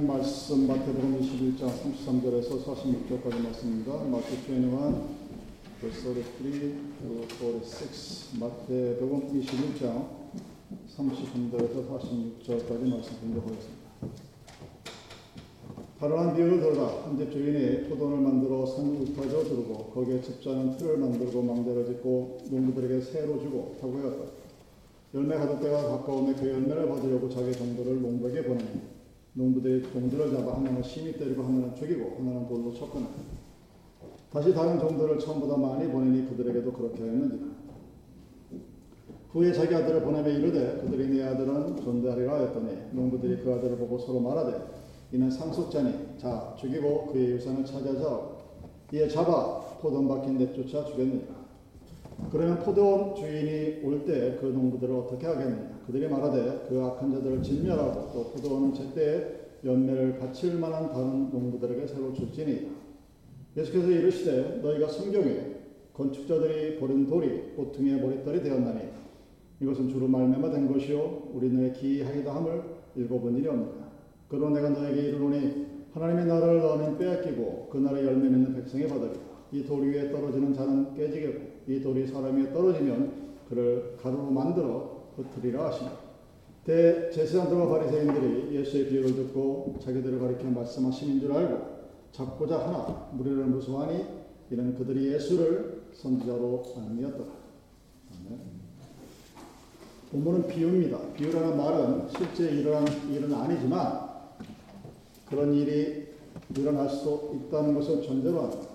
하나님 말씀 마태복음 21장 33절에서 46절까지 말씀입니다. 마태 21, verse 33 to 46. 마태복음 21장 33절에서 46절까지 말씀 공개하겠습니다. 다른 비유를 들어라. 한집 주인이 포도를 만들어 산 울타리로 두르고 거기에 집자는 틀을 만들고 망대를 짓고 농부들에게 새로 주고 타고 하였다. 열매 가득 때가 가까우면 그 열매를 받으려고 자기 종들을 농부에게 보내니 농부들이 종들을 잡아 하나는 심히 때리고 하나는 죽이고 하나는 돌로 쳤거나. 다시 다른 종들을 처음보다 많이 보내니 그들에게도 그렇게 하였는지라. 후에 자기 아들을 보내며 이르되 그들이 내 아들은 존대하리라 하였더니 농부들이 그 아들을 보고 서로 말하되 이는 상속자니 자 죽이고 그의 유산을 찾아서 이에 잡아 포도원 박힌 내쫓아 죽였느니라 그러면 포도원 주인이 올 때 그 농부들을 어떻게 하겠느냐? 그들이 말하되 그 악한 자들을 진멸하고 또 포도원은 제때에 연매를 바칠 만한 다른 농부들에게 새로 줄지니 예수께서 이르시되 너희가 성경에 건축자들이 버린 돌이 보통의 머리털이 되었나니 이것은 주로 말미암아 된 것이요 우리는 기이하기도 함을 읽어본 일이 없느냐 그러나 내가 너에게 이르노니 하나님의 나라를 너는 빼앗기고 그 나라의 열매 맺는 백성이 받으리라. 이 돌 위에 떨어지는 자는 깨지겠고 이 돌이 사람 위에 떨어지면 그를 가루로 만들어 흩으리라 하시니 대제사장들과 바리새인들이 예수의 비유를 듣고 자기들을 가리켜 말씀하심인 줄 알고 잡고자 하나 무리를 무서워하니 이는 그들이 예수를 선지자로 아니었더라. 본문은 비유입니다. 비유라는 말은 실제 일어난 일은 아니지만 그런 일이 일어날 수 있다는 것을 전제로 합니다.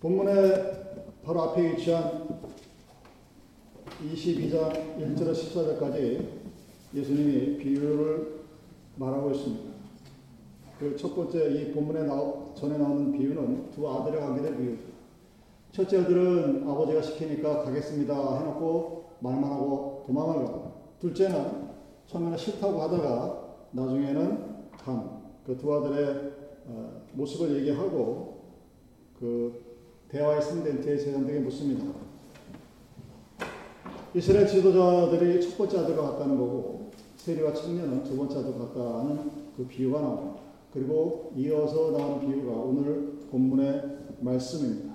본문의 바로 앞에 위치한 22장 1절에서 14절까지 예수님이 비유를 말하고 있습니다. 그 첫 번째 이 본문에 나오, 전에 나오는 비유는 두 아들의 관계의 비유죠. 첫째 아들은 아버지가 시키니까 가겠습니다 해놓고 말만 하고 도망을 가고 둘째는 처음에는 싫다고 하다가 나중에는 간. 그 두 아들의 어, 모습을 얘기하고 그 대화의 상대인 대제사장들에게 묻습니다. 이스라엘 지도자들이 첫 번째 아들과 같다는 거고 세리와 청년은 두 번째 아들 같다는 그 비유가 나옵니다. 그리고 이어서 나온 비유가 오늘 본문의 말씀입니다.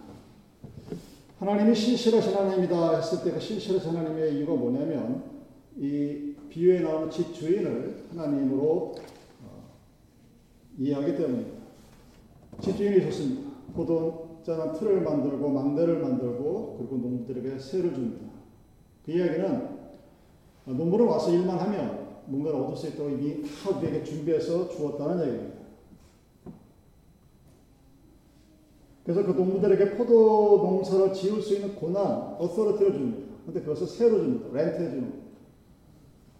하나님이 신실하신 하나님이다 했을 때 그 신실하신 하나님의 이유가 뭐냐면 이 비유에 나오는 집 주인을 하나님으로 이해하기 때문입니다. 집주인이 좋습니다. 포 도자는 틀을 만들고 망대를 만들고 그리고 농부들에게 세를 줍니다. 그 이야기는 농부를 와서 일만 하면 뭔가를 얻을 수 있도록 이미 다 우리에게 준비해서 주었다는 얘기입니다. 그래서 그 농부들에게 포도 농사를 지을 수 있는 고난, 어서리티를 줍니다. 근데 그것을 세로 줍니다. 렌트해 주는 거예요.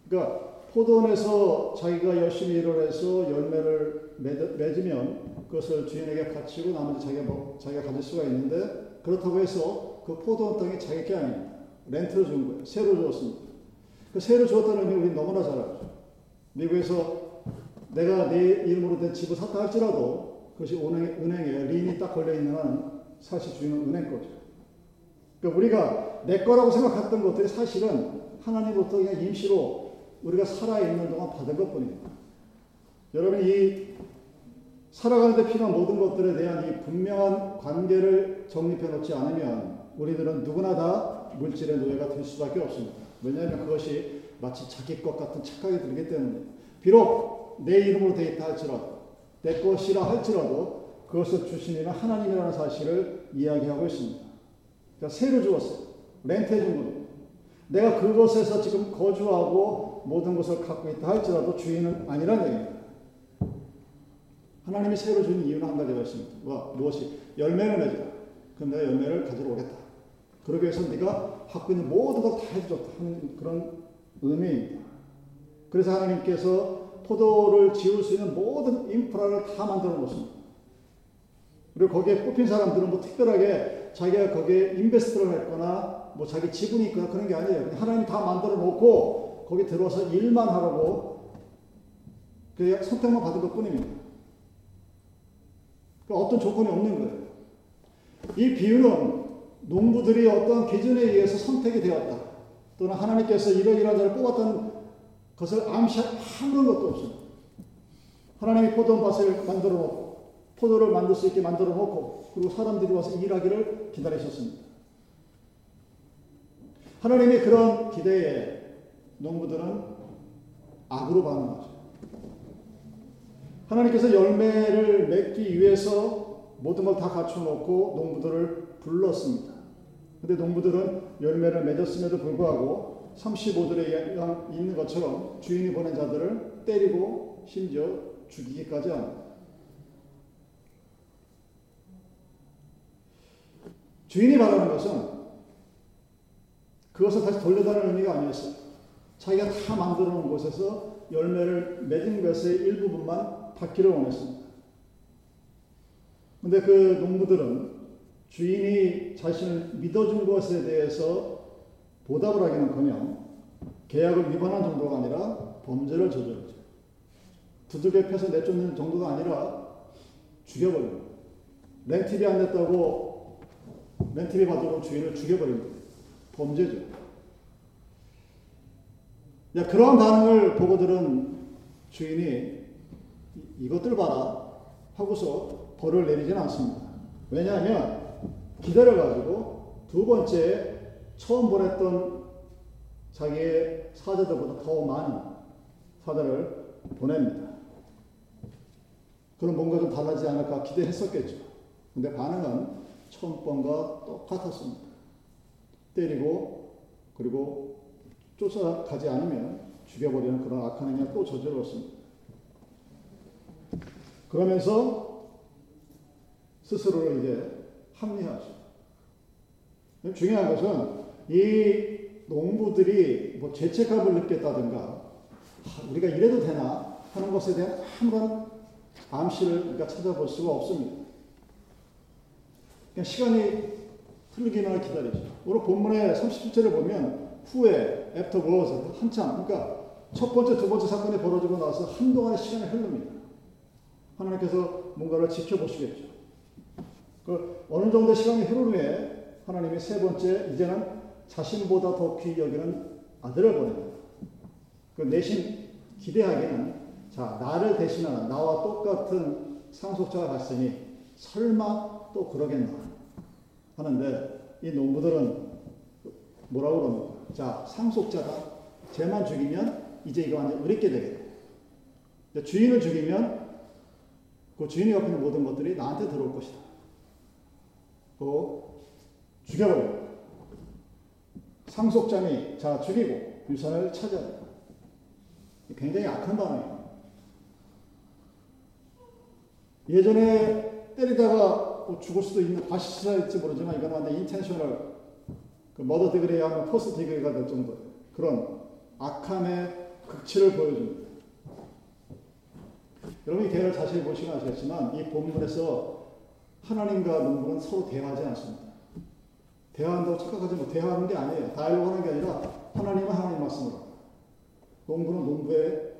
그러니까 포도원에서 자기가 열심히 일을 해서 열매를 맺 으면 그것을 주인에게 바치고 나머지 자기가, 뭐, 자기가 가질 수가 있는데 그렇다고 해서 그 포도원 땅이 자기 게 아닙니다. 렌트를 준 거예요. 세로 주었습니다. 그 세로 주었다는 의미 우리 너무나 잘 알죠. 미국에서 내가 내 이름으로 된 집을 샀다 할지라도 그것이 은행, 은행 에 린이 딱 걸려 있는 한 사실 주인은 은행 거죠. 그러니까 우리가 내 거라고 생각했던 것들이 사실은 하나님으로부터 그냥 임시로 우리가 살아있는 동안 받은 것 뿐입니다. 여러분, 이 살아가는 데 필요한 모든 것들에 대한 이 분명한 관계를 정립해 놓지 않으면 우리들은 누구나 다 물질의 노예가 될 수밖에 없습니다. 왜냐하면 그것이 마치 자기 것 같은 착각이 들기 때문에 비록 내 이름으로 되어 있다 할지라도 내 것이라 할지라도 그것을 주신 이는 하나님이라는 사실을 이야기하고 있습니다. 그러니까 세를 주었어요. 렌트해 준 겁니다. 내가 그곳에서 지금 거주하고 모든 것을 갖고 있다 할지라도 주인은 아니라는 얘기입니다. 하나님이 새로 주는 이유는 한 가지가 있습니다. 뭐, 무엇이? 열매를 맺으라. 그럼 내가 열매를 가지러 오겠다. 그러기 위해서 네가 갖고 있는 모든 걸 다 해줬다 하는 그런 의미입니다. 그래서 하나님께서 포도를 지을 수 있는 모든 인프라를 다 만들어 놓습니다. 그리고 거기에 뽑힌 사람들은 뭐 특별하게 자기가 거기에 인베스트를 했거나 뭐 자기 지분이 있거나 그런 게 아니에요. 하나님이 다 만들어 놓고 거기 들어와서 일만 하라고 그 선택만 받은 것 뿐입니다. 그러니까 어떤 조건이 없는 거예요. 이 비유는 농부들이 어떤 기준에 의해서 선택이 되었다. 또는 하나님께서 이러이러한 자를 뽑았다는 것을 암시한 아무런 것도 없습니다. 하나님이 포도밭을 만들어 놓고 포도를 만들 수 있게 만들어 놓고 그리고 사람들이 와서 일하기를 기다리셨습니다. 하나님의 그런 기대에 농부들은 악으로 반응하죠. 하나님께서 열매를 맺기 위해서 모든 걸 다 갖춰놓고 농부들을 불렀습니다. 근데 농부들은 열매를 맺었음에도 불구하고 35절에 있는 것처럼 주인이 보낸 자들을 때리고 심지어 죽이기까지 합니다. 주인이 말하는 것은 그것을 다시 돌려달라는 의미가 아니었어요. 자기가 다 만들어 놓은 곳에서 열매를 맺은 것의 일부분만 받기를 원했습니다. 근데 그 농부들은 주인이 자신을 믿어준 것에 대해서 보답을 하기는커녕 계약을 위반한 정도가 아니라 범죄를 저질렀죠. 두들겨 패서 내쫓는 정도가 아니라 죽여버립니다. 렌트비 안 냈다고 렌트비 받으러 주인을 죽여버립니다. 범죄죠. 야, 그러한 반응을 보고 들은 주인이 이것들 봐라 하고서 벌을 내리지는 않습니다. 왜냐하면 기다려가지고 두 번째 처음 보냈던 자기의 사자들보다 더 많은 사자를 보냅니다. 그럼 뭔가 좀 달라지지 않을까 기대했었겠죠. 근데 반응은 처음 번과 똑같았습니다. 때리고 그리고 쫓아가지 않으면 죽여버리는 그런 악한 행위를 또 저질렀습니다. 그러면서 스스로를 이제 합리화하죠. 중요한 것은 이 농부들이 뭐 죄책감을 느꼈다든가 우리가 이래도 되나 하는 것에 대한 아무런 암시를 우리가 찾아볼 수가 없습니다. 그냥 시간이 흐르기만 기다리죠. 오늘 본문의 37절을 보면 후에 afterwards 한참 그러니까 첫 번째 두 번째 사건이 벌어지고 나서 한동안의 시간이 흐릅니다. 하나님께서 뭔가를 지켜보시겠죠. 그 어느 정도 시간이 흐른 후에 하나님이 세 번째 이제는 자신보다 더 귀히 여기는 아들을 보냅니다. 그 내심 기대하기는 자 나를 대신하는 나와 똑같은 상속자가 갔으니 설마 또 그러겠나 하는데 이 농부들은 뭐라고 그럽니까? 자 상속자가 쟤만 죽이면 이제 이거 완전 의롭게 되겠다. 주인을 죽이면 그 주인이 옆에 있는 모든 것들이 나한테 들어올 것이다. 또 죽여버려. 상속자니 자 죽이고 유산을 찾아. 굉장히 악한 반응이에요. 예전에 때리다가 뭐 죽을 수도 있는 과실치사일지 모르지만 이건 완전 intentional 그 murder degree 하면 first degree가 될 정도 그런 악함의 극치를 보여줍니다. 여러분이 대화를 자세히 보시면 아시겠지만 이 본문에서 하나님과 농부는 서로 대화하지 않습니다. 대화한다고 착각하지 마. 대화하는 게 아니에요. 다이로 하는 게 아니라 하나님은 하나님 말씀으로. 농부는 농부의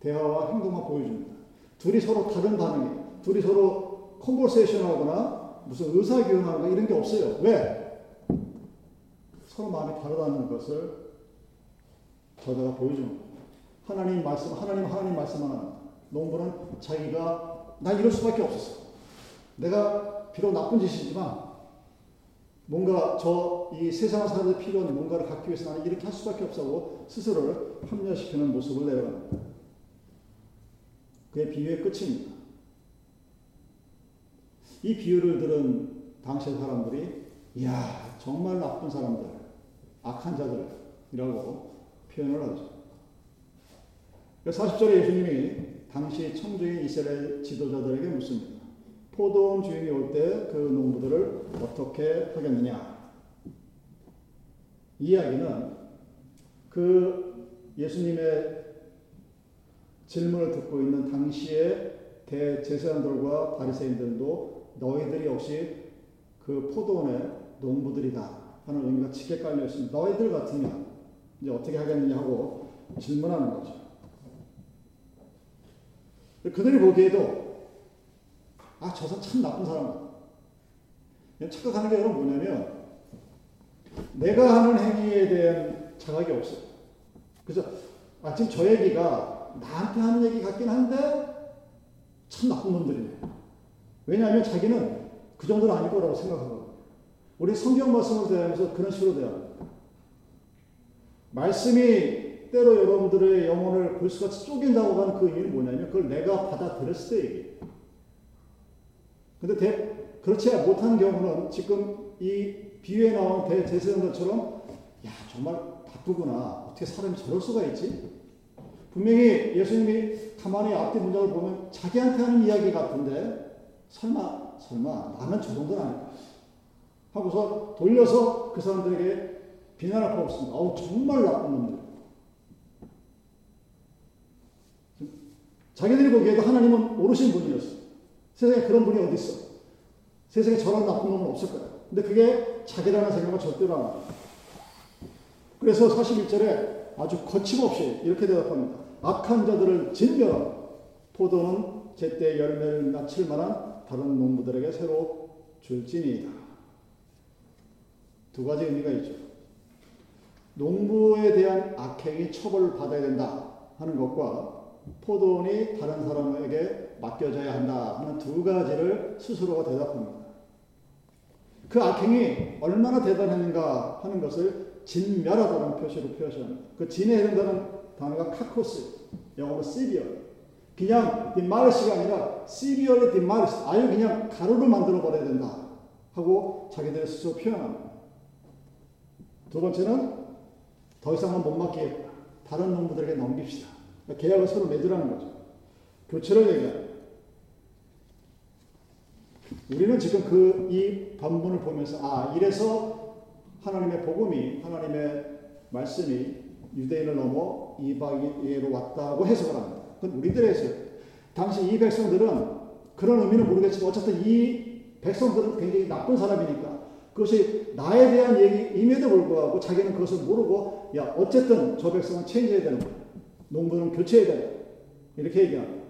대화와 행동만 보여줍니다. 둘이 서로 다른 반응이에요. 둘이 서로 컨버세이션 하거나 무슨 의사교환하거나 이런 게 없어요. 왜? 서로 마음이 다르다는 것을 저자가 보여줍니다. 하나님 말씀, 하나님 하나님 말씀만 합니다. 농부는 자기가 나 이럴 수밖에 없었어. 내가 비록 나쁜 짓이지만 뭔가 저 이 세상을 사는 데 필요한 뭔가를 갖기 위해서 나는 이렇게 할 수밖에 없다고 스스로를 합리화시키는 모습을 내려갑니다. 그의 비유의 끝입니다. 이 비유를 들은 당시 사람들이 이야 정말 나쁜 사람들, 악한 자들이라고 표현을 하죠. 40절에 예수님이 당시 청주인 이스라엘 지도자들에게 묻습니다. 포도원 주인이 올 때 그 농부들을 어떻게 하겠느냐? 이 이야기는 그 예수님의 질문을 듣고 있는 당시의 대제사장들과 바리새인들도 너희들이 역시 그 포도원의 농부들이다 하는 의미가 짙게 깔려 있습니다. 너희들 같으면 이제 어떻게 하겠느냐 하고 질문하는 거죠. 그들이 보기에도 아, 저 사람 참 나쁜 사람. 착각하는 게 여러분 뭐냐면, 내가 하는 행위에 대한 자각이 없어요. 그래서, 아, 지금 저 얘기가 나한테 하는 얘기 같긴 한데, 참 나쁜 놈들이네. 왜냐하면 자기는 그 정도는 아닐 거라고 생각하거든요. 우리 성경 말씀을 대하면서 그런 식으로 대합니다. 말씀이 때로 여러분들의 영혼을 골수같이 쪼갠다고 하는 그 의미는 뭐냐면 그걸 내가 받아들였을 때 얘기예요. 근데 대, 그렇지 못한 경우는 지금 이 비유에 나온 대제사장들처럼 야 정말 바쁘구나 어떻게 사람이 저럴 수가 있지? 분명히 예수님이 가만히 앞뒤 문장을 보면 자기한테 하는 이야기 같은데 설마 설마 나는 저 정도는 아닐까 하고서 돌려서 그 사람들에게 비난을 하고 있습니다. 어우 정말 나쁜 놈들. 자기들이 보기에도 하나님은 오르신 분이었어. 세상에 그런 분이 어디 있어? 세상에 저런 나쁜 놈은 없을 거야. 근데 그게 자기라는 생각은 절대로 안 합니다. 그래서 41절에 아주 거침없이 이렇게 대답합니다. 악한 자들을 진멸하고 포도는 제때 열매를 맺힐 만한 다른 농부들에게 새로 줄지니이다. 두 가지 의미가 있죠. 농부에 대한 악행이 처벌받아야 된다 하는 것과 포도원이 다른 사람에게 맡겨져야 한다 하는 두 가지를 스스로가 대답합니다. 그 악행이 얼마나 대단했는가 하는 것을 진멸하다는 표시로 표시합니다. 그 진에 해당되는 단어가 카코스, 영어로 시비얼. 그냥 디마르시가 아니라 시비얼의 디마르시, 아유 그냥 가루로 만들어 버려야 된다 하고 자기들의 스스로 표현합니다. 두 번째는 더 이상은 못 맡기겠다. 다른 농부들에게 넘깁시다. 그러니까 계약을 서로 맺으라는 거죠. 교체를 얘기합니다. 우리는 지금 그 이 본문을 보면서 아 이래서 하나님의 복음이 하나님의 말씀이 유대인을 넘어 이방인으로 왔다고 해석을 합니다. 그건 우리들의 해석. 당시 이 백성들은 그런 의미는 모르겠지만 어쨌든 이 백성들은 굉장히 나쁜 사람이니까 그것이 나에 대한 얘기임에도 불구하고 자기는 그것을 모르고 야 어쨌든 저 백성은 체인지해야 되는 거야. 농부는 교체해야 된다. 이렇게 얘기합니다.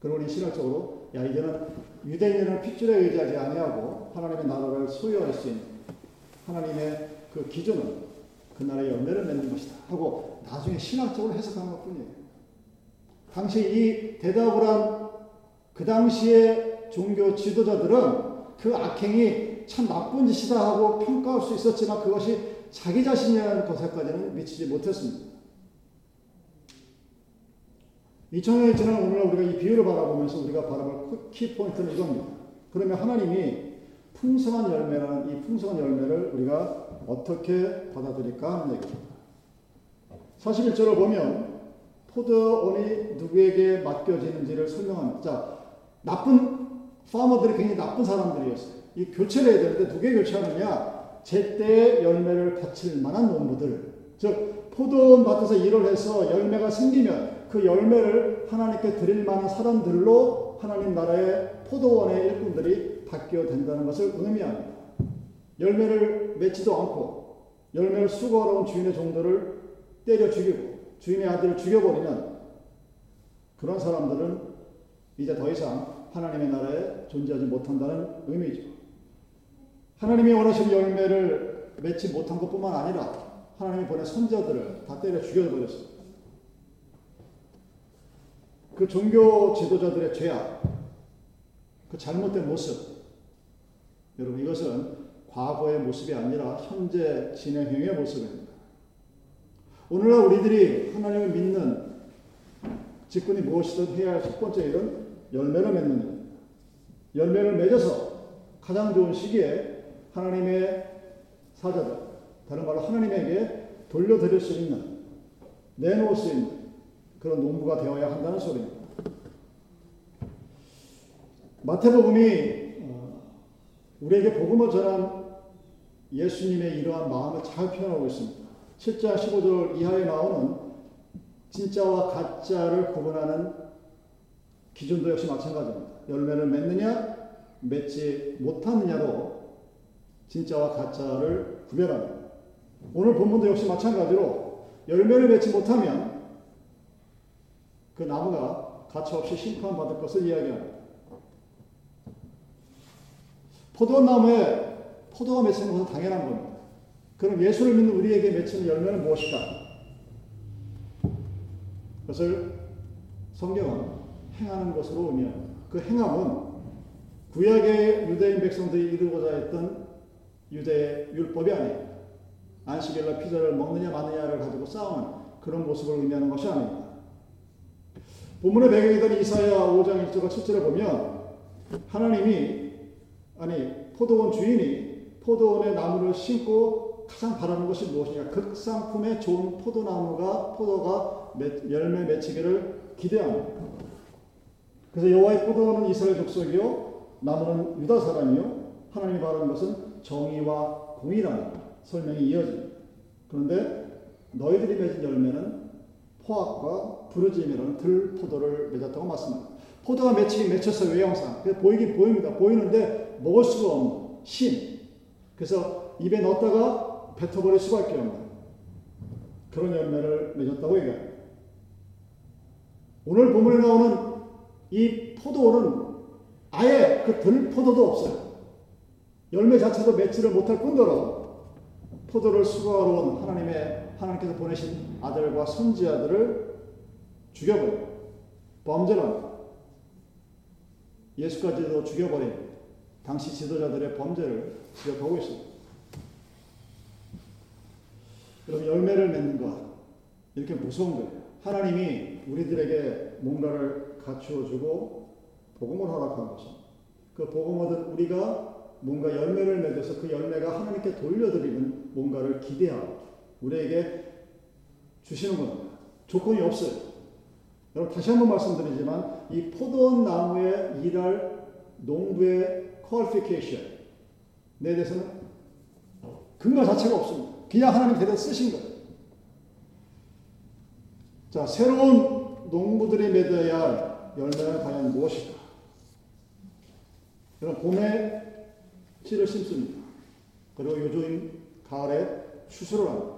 그러니 신학적으로 야 이제는 유대인은 핏줄에 의지하지 아니하고 하나님의 나라를 소유할 수 있는 하나님의 그 기준은 그 나라의 열매를 맺는 것이다 하고 나중에 신학적으로 해석하는 것뿐이에요. 당시 이 대답을 한 그 당시의 종교 지도자들은 그 악행이 참 나쁜 짓이다 하고 평가할 수 있었지만 그것이 자기 자신이라는 것에까지는 미치지 못했습니다. 2000년이 지난 오늘날 우리가 이 비유를 바라보면서 우리가 바라볼 키포인트는 이겁니다. 그러면 하나님이 풍성한 열매라는 이 풍성한 열매를 우리가 어떻게 받아들일까 하는 얘기입니다. 41절을 보면 포도원이 누구에게 맡겨지는지를 설명합니다. 자, 나쁜 파머들이 굉장히 나쁜 사람들이었어요. 이 교체를 해야 되는데 누구에 교체하느냐? 제때 열매를 바칠 만한 농부들. 즉, 포도원 밭에서 일을 해서 열매가 생기면 그 열매를 하나님께 드릴 만한 사람들로 하나님 나라의 포도원의 일꾼들이 바뀌어 된다는 것을 의미합니다. 열매를 맺지도 않고 열매를 수고하러 온 주인의 종들을 때려 죽이고 주인의 아들을 죽여버리면 그런 사람들은 이제 더 이상 하나님의 나라에 존재하지 못한다는 의미죠. 하나님이 원하시는 열매를 맺지 못한 것뿐만 아니라 하나님이 보낸 선자들을 다 때려 죽여버렸습니다. 그 종교 지도자들의 죄악, 그 잘못된 모습, 여러분 이것은 과거의 모습이 아니라 현재 진행형의 모습입니다. 오늘날 우리들이 하나님을 믿는 직분이 무엇이든 해야 할 첫 번째 일은 열매를 맺는 일입니다. 열매를 맺어서 가장 좋은 시기에 하나님의 사자들, 다른 말로 하나님에게 돌려드릴 수 있는, 내놓을 수 있는 그런 농부가 되어야 한다는 소리입니다. 마태복음이 어, 우리에게 복음을 전한 예수님의 이러한 마음을 잘 표현하고 있습니다. 7장 15절 이하에 나오는 진짜와 가짜를 구분하는 기준도 역시 마찬가지입니다. 열매를 맺느냐, 맺지 못하느냐로 진짜와 가짜를 구별합니다. 오늘 본문도 역시 마찬가지로 열매를 맺지 못하면 그 나무가 가차없이 심판받을 것을 이야기합니다. 포도나무에 포도가 맺히는 것은 당연한 겁니다. 그럼 예수를 믿는 우리에게 맺히는 열매는 무엇일까? 그것을 성경은 행하는 것으로 의미합니다. 그 행함은 구약의 유대인 백성들이 이루고자 했던 유대 율법이 아니에요. 안식일날 피자를 먹느냐 마느냐를 가지고 싸우는 그런 모습을 의미하는 것이 아닙니다. 본문의 배경이던 이사야 5장 1절과 7절에 보면 하나님이 아니 포도원 주인이 포도원의 나무를 심고 가장 바라는 것이 무엇이냐 극상품의 좋은 포도나무가 포도가 열매 맺히기를 기대합니다. 그래서 여호와의 포도원은 이스라엘 족속이요 나무는 유다 사람이요 하나님이 바라는 것은 정의와 공의라는 설명이 이어집니다. 그런데 너희들이 맺은 열매는 포악과 부르짐이라는 들포도를 맺었다고 말씀합니다. 포도가 맺히긴 맺혔어요, 외형상. 보이긴 보입니다. 보이는데 먹을 수가 없는 신. 그래서 입에 넣었다가 뱉어버릴 수밖에 없는 그런 열매를 맺었다고 얘기합니다. 오늘 본문에 나오는 이 포도는 아예 그 들포도도 없어요. 열매 자체도 맺지를 못할 뿐더러 포도를 수거하러 온 하나님의 하나님께서 보내신 아들과 손지아들을 죽여버려 범죄랍니다. 예수까지도 죽여버린 당시 지도자들의 범죄를 지적하고 있습니다. 여러분 열매를 맺는 것 이렇게 무서운 거예요. 하나님이 우리들에게 뭔가를 갖추어 주고 복음을 허락한 것입니다. 그 복음 얻은 우리가 뭔가 열매를 맺어서 그 열매가 하나님께 돌려드리는 뭔가를 기대하고 우리에게 주시는 겁니다. 조건이 없어요. 여러분 다시 한번 말씀드리지만 이 포도원 나무에 일할 농부의 퀄리피케이션에 대해서는 근거 자체가 없습니다. 그냥 하나님 대대 쓰신 거예요. 자, 새로운 농부들이 맺어야 할 열매는 과연 무엇일까? 여러분, 봄에 씨를 심습니다. 그리고 요즘 가을에 추수를 합니다.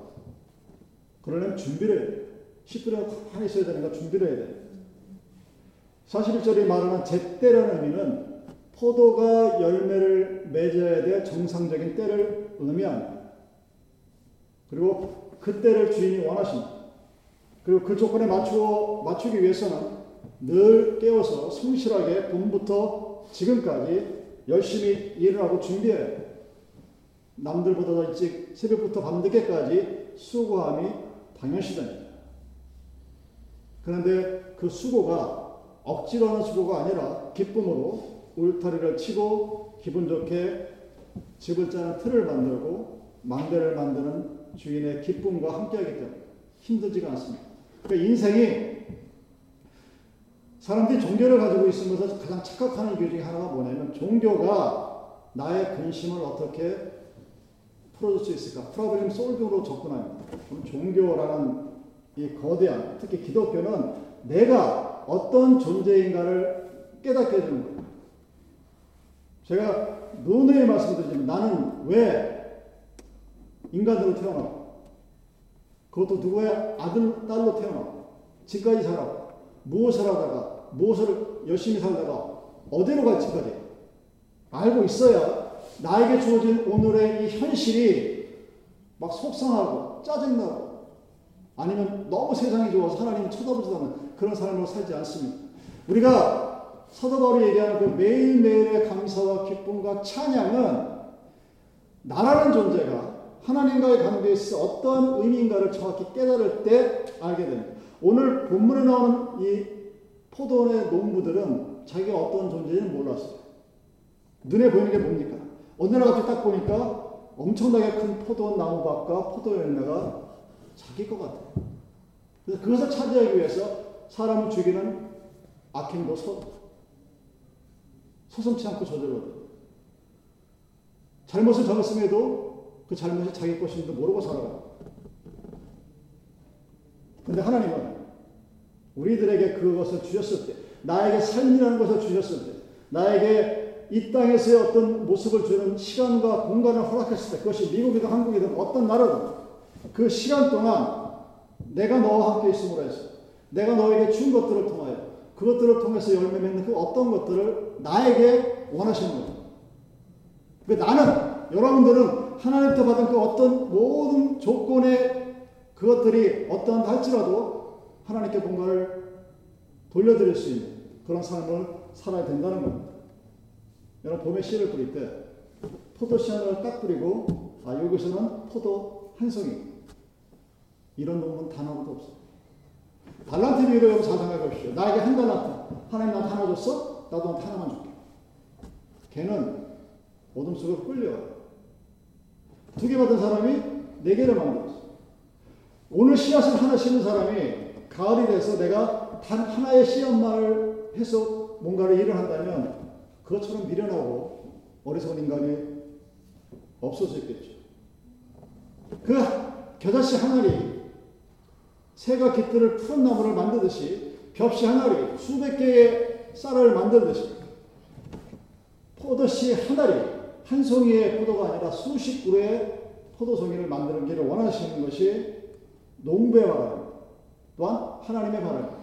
그러려면 준비를 해야 돼요. 씨들은 가만히 있어야 되니까 준비를 해야 돼요. 41절이 말하는 제때라는 의미는 포도가 열매를 맺어야 될 정상적인 때를 의미합니다. 그리고 그 때를 주인이 원하십니다. 그리고 그 조건에 맞추어, 맞추기 위해서는 늘 깨워서 성실하게 봄부터 지금까지 열심히 일을 하고 준비해야 돼요. 남들보다 더 일찍 새벽부터 밤늦게까지 수고함이 당연시됩니다. 그런데 그 수고가 억지로 하는 수고가 아니라 기쁨으로 울타리를 치고 기분 좋게 집을 짜는 틀을 만들고 망대를 만드는 주인의 기쁨과 함께하기 때문에 힘들지가 않습니다. 그러니까 인생이 사람들이 종교를 가지고 있으면서 가장 착각하는 이유 중에 하나가 뭐냐면 종교가 나의 근심을 어떻게 풀어줄 수 있을까? 프로블럼 솔빙으로 접근합니다. 종교라는 이 거대한, 특히 기독교는 내가 어떤 존재인가를 깨닫게 해주는 거예요. 제가 누누이 말씀드리지만 나는 왜 인간으로 태어나고 그것도 누구의 아들, 딸로 태어나고 지금까지 살아고 무엇을 하다가 무엇을 열심히 살다가 어디로 갈지까지 알고 있어야 나에게 주어진 오늘의 이 현실이 막 속상하고 짜증나고 아니면 너무 세상이 좋아서 하나님 쳐다보지도 않는 그런 삶으로 살지 않습니다. 우리가 사도 바울이 얘기하는 그 매일매일의 감사와 기쁨과 찬양은 나라는 존재가 하나님과의 관계에 있어 어떤 의미인가를 정확히 깨달을 때 알게 됩니다. 오늘 본문에 나오는 이 포도원의 농부들은 자기가 어떤 존재인지 몰랐어요. 눈에 보이는 게 뭡니까? 어느 날 갑자기 딱 보니까 엄청나게 큰 포도원 나무밭과 포도 열매가 자기 것 같아요. 그래서 그것을 차지하기 위해서 사람을 죽이는 악행도 서, 서슴치 않고 저질러요. 잘못을 저질렀음에도 그 잘못이 자기 것인지도 모르고 살아가요. 근데 하나님은 우리들에게 그것을 주셨을 때, 나에게 삶이라는 것을 주셨을 때, 나에게 이 땅에서의 어떤 모습을 주는 시간과 공간을 허락했을 때, 그것이 미국이든 한국이든 어떤 나라든 그 시간 동안 내가 너와 함께 있음으로 해서 내가 너에게 준 것들을 통하여 그것들을 통해서 열매 맺는 그 어떤 것들을 나에게 원하시는 거죠. 그 나는 여러분들은 하나님부터 받은 그 어떤 모든 조건의 그것들이 어떠한다 할지라도 하나님께 뭔가를 돌려드릴 수 있는 그런 삶을 살아야 된다는 겁니다. 여러분 봄에 씨를 뿌릴 때 포도 씨 하나를 딱 뿌리고 아 여기서는 포도 한 송이 이런 놈은 단어도 없어요. 달란트 비유로 여러분 잘 생각해 보십시오. 나에게 한 달란트 하나님 나한테 하나 줬어? 나도 너한테 하나만 줄게. 걔는 어둠 속으로 끌려와요. 두 개 받은 사람이 네 개를 만들었어. 오늘 씨앗을 하나 심은 사람이 가을이 돼서 내가 단 하나의 씨앗만을 해서 뭔가를 일을 한다면 그것처럼 미련하고 어리석은 인간이 없어져 있겠죠. 그 겨자씨 하나리 새가 깃들을 푸른 나무를 만들듯이 벽씨 하나리 수백 개의 쌀을 만들듯이 포도씨 하나리 한 송이의 포도가 아니라 수십 그루의 포도송이를 만드는 길을 원하시는 것이 농부의 바람 또한 하나님의 바람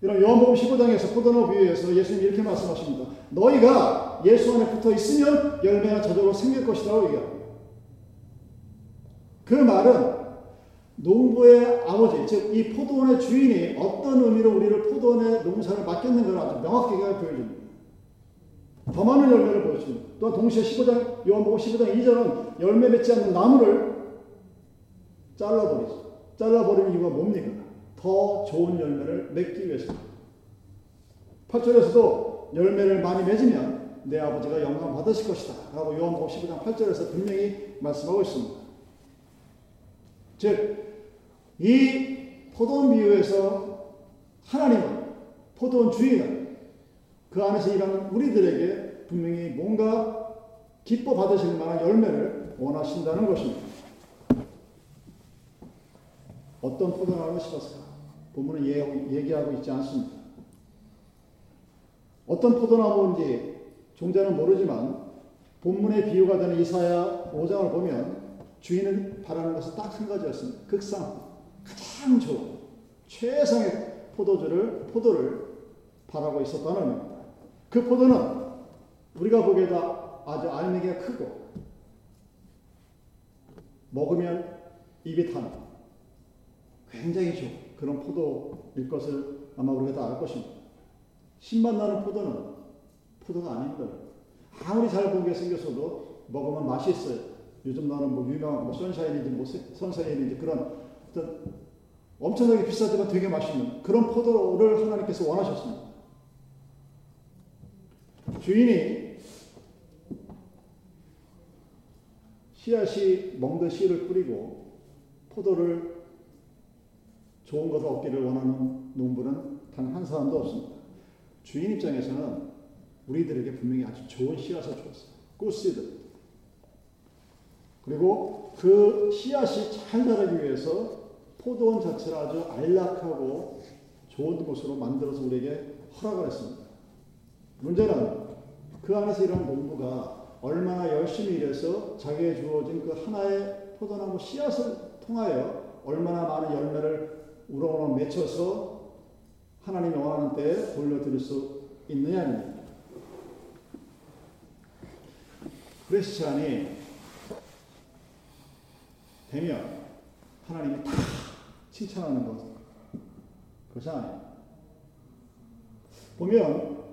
이런 요한복음 15장에서 포도나무 비유에서 예수님 이렇게 말씀하십니다. 너희가 예수 안에 붙어 있으면 열매가 저절로 생길 것이라고 얘기합니다. 그 말은 농부의 아버지, 즉 이 포도원의 주인이 어떤 의미로 우리를 포도원의 농사를 맡겼는가를 아주 명확하게 보여줍니다. 더 많은 열매를 보여줍니다. 또한 동시에 15장, 요한복음 15장 2절은 열매 맺지 않는 나무를 잘라버리죠. 잘라버리는 이유가 뭡니까? 더 좋은 열매를 맺기 위해서입니다. 8절에서도 열매를 많이 맺으면 내 아버지가 영광 받으실 것이다. 라고 요한복음 15장 8절에서 분명히 말씀하고 있습니다. 즉, 이 포도원 비유에서 하나님은 포도원 주인은 그 안에서 일하는 우리들에게 분명히 뭔가 기뻐 받으실 만한 열매를 원하신다는 것입니다. 어떤 포도나무를 심었을까? 본문은 얘기하고 있지 않습니다. 어떤 포도나무인지 종자는 모르지만 본문의 비유가 되는 이사야 5장을 보면 주인은 바라는 것은 딱 한 가지였습니다. 극상 가장 좋은 최상의 포도주를 포도를 바라고 있었다는 의미입니다. 그 포도는 우리가 보기에도 아주 알맹이가 크고 먹으면 입이 타는 굉장히 좋은 그런 포도일 것을 아마 우리가 다 알 것입니다. 신맛 나는 포도는 포도가 아닙니다. 아무리 잘 보게 생겼어도 먹으면 맛이 있어요. 요즘 나는 뭐 유명한 뭐 선샤인인지 뭐 선샤인인지 그런 어떤 엄청나게 비싸지만 되게 맛있는 그런 포도를 하나님께서 원하셨습니다. 주인이 씨앗이 먹는 씨를 뿌리고 포도를 좋은 것을 얻기를 원하는 농부는 단 한 사람도 없습니다. 주인 입장에서는 우리들에게 분명히 아주 좋은 씨앗을 주었어요. 꽃씨들. 그리고 그 씨앗이 잘 자라기 위해서 포도원 자체를 아주 안락하고 좋은 곳으로 만들어서 우리에게 허락을 했습니다. 문제는 그 안에서 이런 농부가 얼마나 열심히 일해서 자기에 주어진 그 하나의 포도나무 씨앗을 통하여 얼마나 많은 열매를 우러우러 맺혀서 하나님이 원하는 때에 돌려드릴 수 있느냐입니다. 크리스찬이 되면 하나님이 다 칭찬하는 것 그것이 아니에요. 보면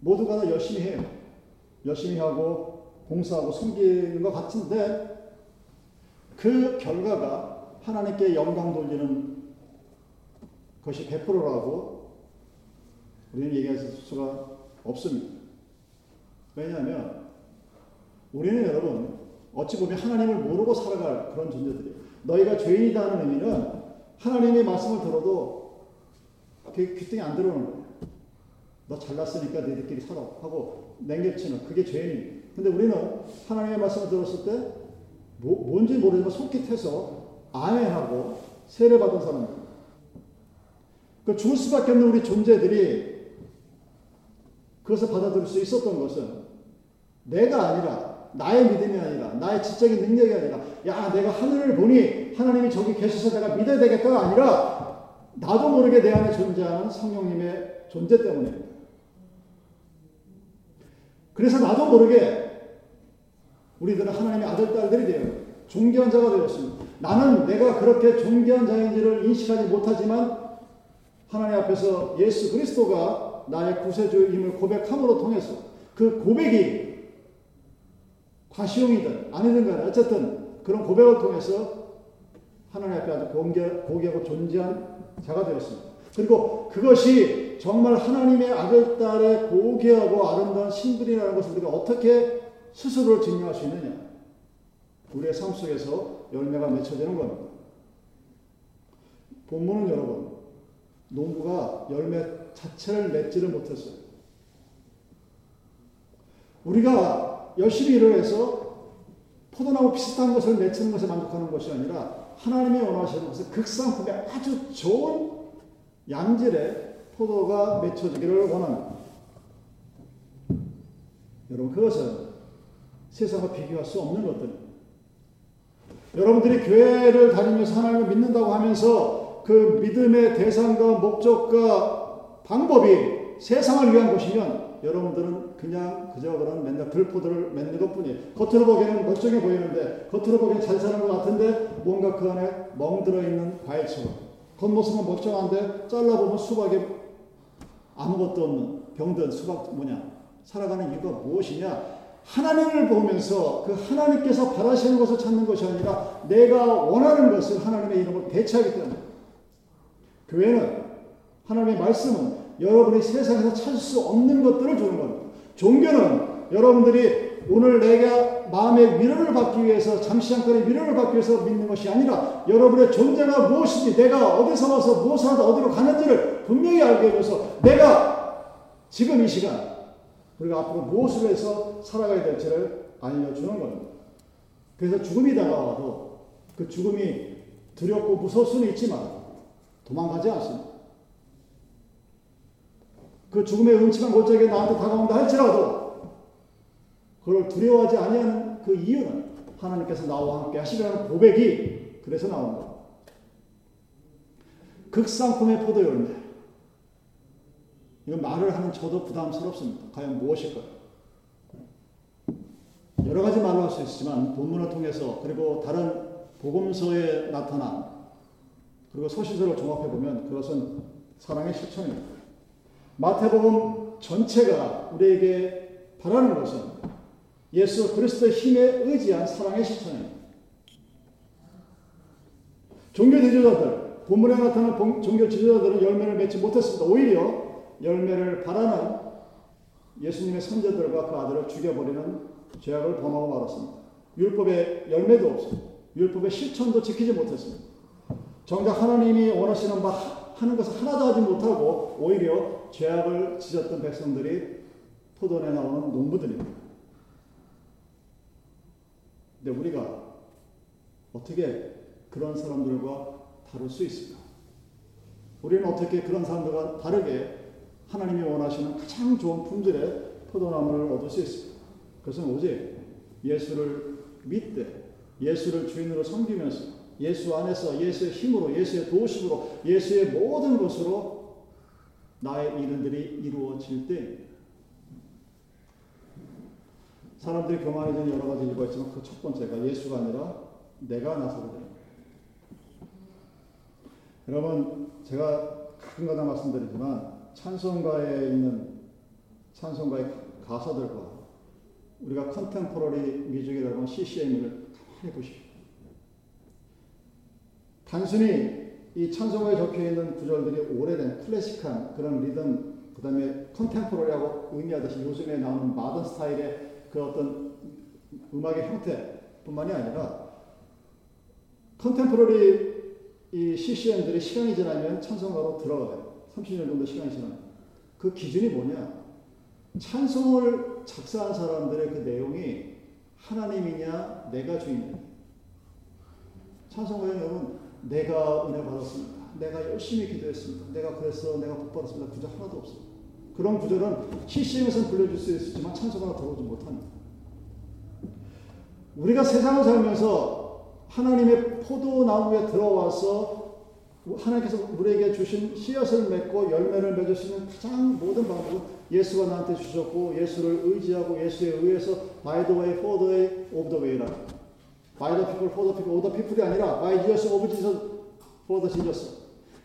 모두가 다 열심히 해요. 열심히 하고 봉사하고 섬기는 것 같은데 그 결과가 하나님께 영광 돌리는 것이 100%라고 우리는 얘기할 수가 없습니다. 왜냐하면 우리는 여러분 어찌 보면 하나님을 모르고 살아갈 그런 존재들이에요. 너희가 죄인이다는 의미는 하나님의 말씀을 들어도 귀등이 안 들어오는 거예요. 너 잘났으니까 너희들끼리 살아 하고 냉겨치는 그게 죄인입니다. 근데 우리는 하나님의 말씀을 들었을 때 뭐, 뭔지 모르지만 속깃해서 아멘하고 세례받은 사람들. 그 죽을 수밖에 없는 우리 존재들이 그것을 받아들일 수 있었던 것은 내가 아니라 나의 믿음이 아니라 나의 지적인 능력이 아니라 야 내가 하늘을 보니 하나님이 저기 계셔서 내가 믿어야 되겠다가 아니라 나도 모르게 내 안에 존재하는 성령님의 존재 때문입니다. 그래서 나도 모르게 우리들은 하나님의 아들, 딸들이 되어 존귀한 자가 되었습니다. 나는 내가 그렇게 존귀한 자인지를 인식하지 못하지만 하나님 앞에서 예수 그리스도가 나의 구세주임을 고백함으로 통해서 그 고백이 과시용이든 아니든 간에 어쨌든 그런 고백을 통해서 하나님 앞에 아주 공개, 고개하고 존재한 자가 되었습니다. 그리고 그것이 정말 하나님의 아들, 딸의 고귀하고 아름다운 신분이라는 것을 우리가 어떻게 스스로를 증명할 수 있느냐? 우리의 삶 속에서 열매가 맺혀지는 겁니다. 본문은 여러분, 농부가 열매 자체를 맺지를 못했어요. 우리가 열심히 일을 해서 포도나무 비슷한 것을 맺히는 것에 만족하는 것이 아니라 하나님이 원하시는 것은 극상품의 아주 좋은 양질의 포도가 맺혀지기를 원합니다. 여러분 그것은 세상과 비교할 수 없는 것들입니다. 여러분들이 교회를 다니면서 하나님을 믿는다고 하면서 그 믿음의 대상과 목적과 방법이 세상을 위한 것이면 여러분들은 그냥 그저 그런 맨날 들포도를 맺는 것 뿐이에요. 겉으로 보기에는 멀쩡해 보이는데, 겉으로 보기엔 잘 사는 것 같은데, 뭔가 그 안에 멍들어 있는 과일처럼. 겉모습은 멀쩡한데, 잘라보면 수박이 아무것도 없는 병든 수박 뭐냐. 살아가는 이유가 무엇이냐? 하나님을 보면서 그 하나님께서 바라시는 것을 찾는 것이 아니라 내가 원하는 것을 하나님의 이름으로 대체하기 때문에 교회는 하나님의 말씀은 여러분이 세상에서 찾을 수 없는 것들을 주는 겁니다. 종교는 여러분들이 오늘 내가 마음의 위로를 받기 위해서 잠시 잠깐의 위로를 받기 위해서 믿는 것이 아니라 여러분의 존재가 무엇인지 내가 어디서 와서 무엇을 하다 어디로 가는지를 분명히 알게 해줘서 내가 지금 이 시간 우리가 앞으로 무엇을 해서 살아가야 될지를 알려주는 겁니다. 그래서 죽음이 다가와도 그 죽음이 두렵고 무서울 수는 있지만 도망가지 않습니다. 그 죽음의 음침한 골짜기가 나한테 다가온다 할지라도 그걸 두려워하지 아니하는 그 이유는 하나님께서 나와 함께 하시라는 고백이 그래서 나온다. 극상품의 포도 열매. 이건 말을 하는 저도 부담스럽습니다. 과연 무엇일까요? 여러 가지 말을 할수 있지만 본문을 통해서 그리고 다른 복음서에 나타난 그리고 소시서를 종합해 보면 그것은 사랑의 실천입니다. 마태복음 전체가 우리에게 바라는 것은 예수 그리스도의 힘에 의지한 사랑의 실천입니다. 종교 지도자들, 본문에 나타난 종교 지도자들은 열매를 맺지 못했습니다. 오히려 열매를 바라는 예수님의 선제들과 그 아들을 죽여버리는 죄악을 범하고 말았습니다. 율법의 열매도 없습니다. 율법의 실천도 지키지 못했습니다. 정작 하나님이 원하시는 바 하는 것을 하나도 하지 못하고 오히려 죄악을 지었던 백성들이 포도에 나오는 농부들입니다. 근데 우리가 어떻게 그런 사람들과 다룰 수 있을까? 우리는 어떻게 그런 사람들과 다르게 하나님이 원하시는 가장 좋은 품질의 포도나무를 얻을 수 있습니다. 그것은 오직 예수를 믿되 예수를 주인으로 섬기면서 예수 안에서 예수의 힘으로 예수의 도우심으로 예수의 모든 것으로 나의 이른들이 이루어질 때 사람들이 교만해지는 여러 가지 이유가 있지만 그 첫 번째가 예수가 아니라 내가 나서게 됩니다. 여러분 제가 가끔가다 말씀드리지만 찬송가에 있는 찬송가의 가사들과 우리가 컨템포러리 뮤직이라고 하는 CCM을 가만히 보십시오. 단순히 이 찬송가에 적혀 있는 구절들이 오래된 클래식한 그런 리듬, 그 다음에 컨템포러리하고 의미하듯이 요즘에 나오는 마든 스타일의 그 어떤 음악의 형태뿐만이 아니라 컨템포러리 이 CCM들이 시간이 지나면 찬송가로 들어가요. 30년 정도 시간이 지나면. 그 기준이 뭐냐? 찬송을 작사한 사람들의 그 내용이 하나님이냐, 내가 주인이냐. 찬송가에 여러분, 내가 은혜 받았습니다. 내가 열심히 기도했습니다. 내가 그래서 내가 복 받았습니다. 구절 하나도 없습니다. 그런 구절은 CCM에서는 불려줄 수 있지만 찬송가가 들어오지 못합니다. 우리가 세상을 살면서 하나님의 포도나무에 들어와서 하나님께서 우리에게 주신 씨앗을 맺고 열매를 맺을 수 있는 가장 모든 방법은 예수가 나한테 주셨고 예수를 의지하고 예수에 의해서 by the way, for the way, of the way라. By the people, for the people, of the people이 아니라 by Jesus, of Jesus, for the Jesus.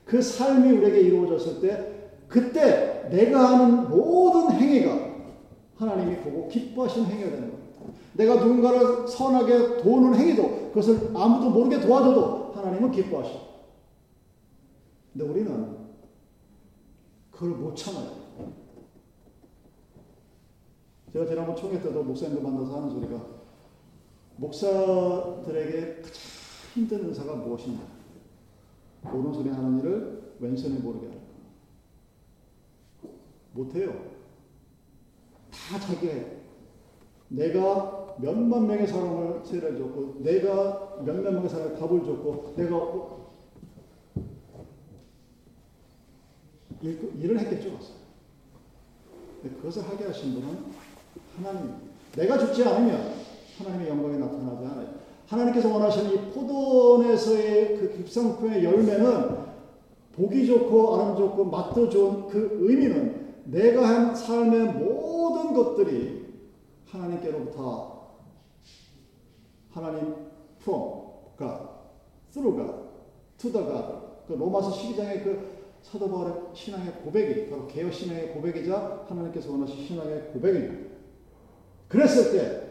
그 삶이 우리에게 이루어졌을 때 그때 내가 하는 모든 행위가 하나님이 보고 기뻐하시는 행위가 되는 겁니다. 내가 누군가를 선하게 도우는 행위도 그것을 아무도 모르게 도와줘도 하나님은 기뻐하셔. 근데 우리는 그걸 못 참아요. 제가 지난번 총회 때도 목사님들 만나서 하는 소리가 목사들에게 가장 힘든 은사가 무엇이냐? 오른손에 하는 일을 왼손에 모르게 할까? 못해요. 다 자기가 해. 내가 몇만 명의 사람을 세례를 줬고, 내가 몇몇 명의 사람을 밥을 줬고, 내가 일, 일을 했겠죠, 그것을 하게 하신 분은 하나님. 내가 죽지 않으면 하나님의 영광이 나타나지 않아요. 하나님께서 원하시는 이 포도원에서의 그 깁상품의 열매는 보기 좋고 아름 좋고 맛도 좋은 그 의미는 내가 한 삶의 모든 것들이 하나님께로부터 하나님 from God, through God, to the God 그 로마서 12장의 그 사도 바울의 신앙의 고백이 바로 개혁 신앙의 고백이자 하나님께서 원하시는 신앙의 고백입니다. 그랬을 때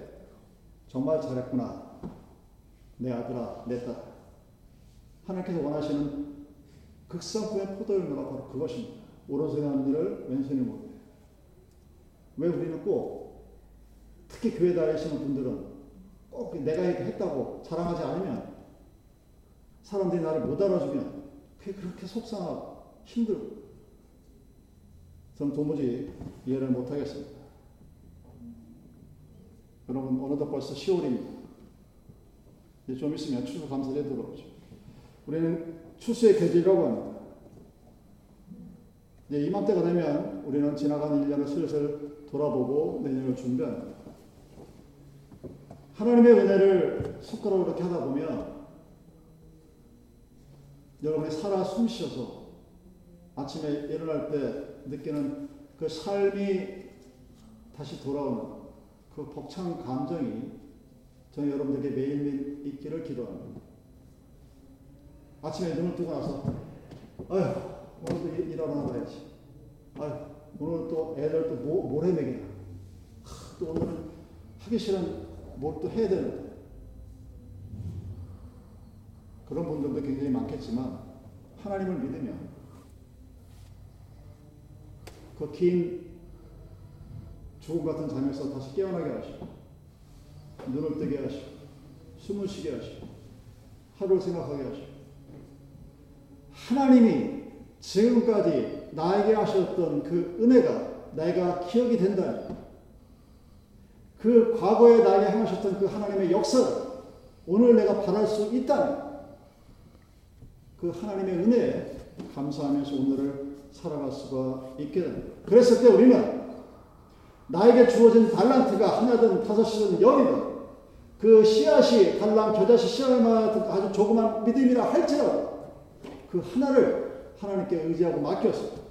정말 잘했구나. 내 아들아, 내 딸. 하나님께서 원하시는 극상품의 포도 열매가 바로 그것입니다. 오른손에 하는 일을 왼손이 못해. 왜 우리는 꼭 특히 교회 다니시는 분들은 꼭 내가 했다고 자랑하지 않으면 사람들이 나를 못 알아주면 그게 그렇게 속상하고 힘들고 저는 도무지 이해를 못하겠습니다. 여러분 어느덧 벌써 10월입니다. 이제 좀 있으면 추수 감사절에 들어오죠. 우리는 추수의 계절이라고 합니다. 이제 이맘때가 되면 우리는 지나간 1년을 슬슬 돌아보고 내년을 준비합니다. 하나님의 은혜를 손가락으로 이렇게 하다 보면 여러분이 살아 숨 쉬어서 아침에 일어날 때 느끼는 그 삶이 다시 돌아오는 그 벅찬 감정이 저는 여러분들에게 매일매일 있기를 기도합니다. 아침에 눈을 뜨고 나서 아휴 오늘도 일하러 나가야지. 아휴 오늘 또 애들 또 모, 모래 먹이나. 또 오늘은 하기 싫은 뭘 또 해야 되는데. 그런 분들도 굉장히 많겠지만 하나님을 믿으면 그긴 죽음 같은 잠에서 다시 깨어나게 하시고 눈을 뜨게 하시고 숨을 쉬게 하시고 하루를 생각하게 하시고 하나님이 지금까지 나에게 하셨던 그 은혜가 내가 기억이 된다면 그 과거에 나에게 행하셨던 그 하나님의 역사를 오늘 내가 바랄 수 있다면 그 하나님의 은혜에 감사하면서 오늘을 살아갈 수가 있게 됩니다. 그랬을 때 우리는 나에게 주어진 달란트가 하나든 다섯이든 열이든 그 씨앗이 달랑 겨자씨 씨앗만 아주 조그만 믿음이라 할지라도 그 하나를 하나님께 의지하고 맡겨서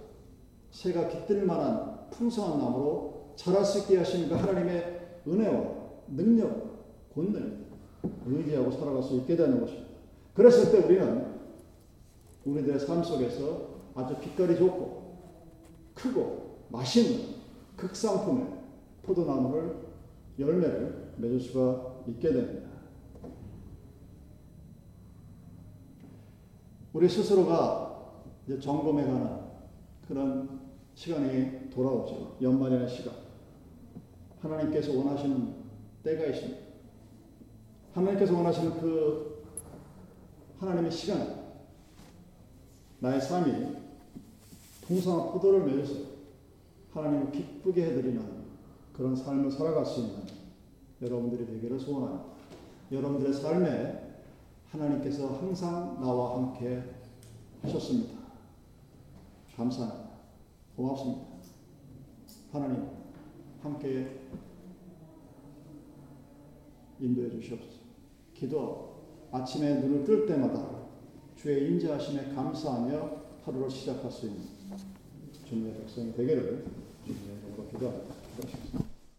새가 깃들 만한 풍성한 나무로 자랄 수 있게 하시는 그 하나님의 은혜와 능력, 권능 의지하고 살아갈 수 있게 되는 것입니다. 그랬을 때 우리는 우리들의 삶 속에서 아주 빛깔이 좋고 크고 맛있는 극상품의 포도나무를 열매를 맺을 수가 있게 됩니다. 우리 스스로가 이제 점검해 가는 그런 시간이 돌아오죠. 연말의 시간. 하나님께서 원하시는 때가 있습니다. 하나님께서 원하시는 그 하나님의 시간, 나의 삶이 풍성한 포도를 맺어서 하나님을 기쁘게 해드리는 그런 삶을 살아갈 수 있는 여러분들이 되기를 소원합니다. 여러분들의 삶에 하나님께서 항상 나와 함께 하셨습니다. 감사합니다. 고맙습니다. 하나님 함께 인도해 주시옵소서. 기도 아침에 눈을 뜰 때마다 주의 인자하심에 감사하며 하루를 시작할 수 있는 주님의 백성이 되기를 Я думаю, куда?